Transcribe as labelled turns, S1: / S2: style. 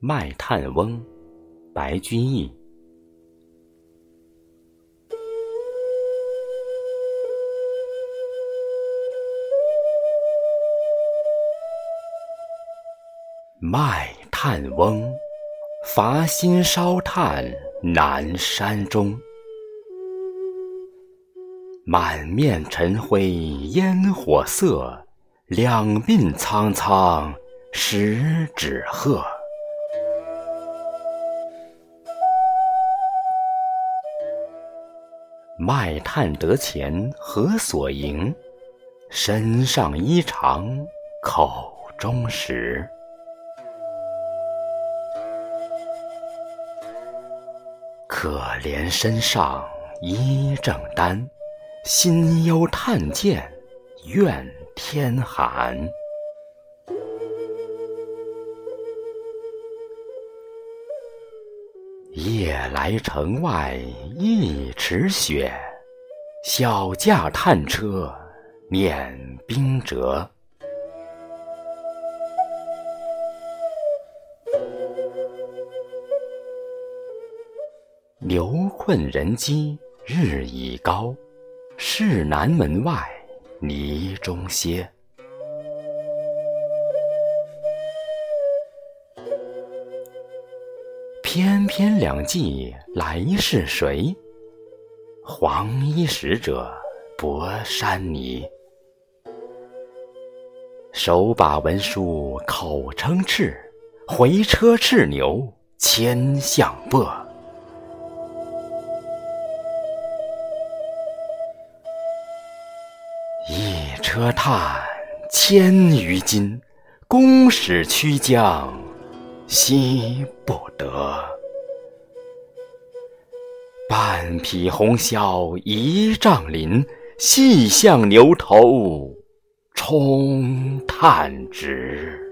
S1: 卖炭翁，白居易。卖炭翁，伐薪烧炭南山中。满面尘灰烟火色，两鬓苍苍十指鹤。卖炭得钱何所营？身上衣长口中食。可怜身上衣正单。心忧炭贱怨天寒。夜来城外一尺雪，小驾炭车碾冰辙。牛困人饥日已高。市南门外泥中歇，翩翩两骑来是谁？黄衣使者泊山泥，手把文书口称敕，回车叱牛牵象簸。一车炭千余斤，公使驱将惜不得。半匹红绡一丈绫，细向牛头冲炭直。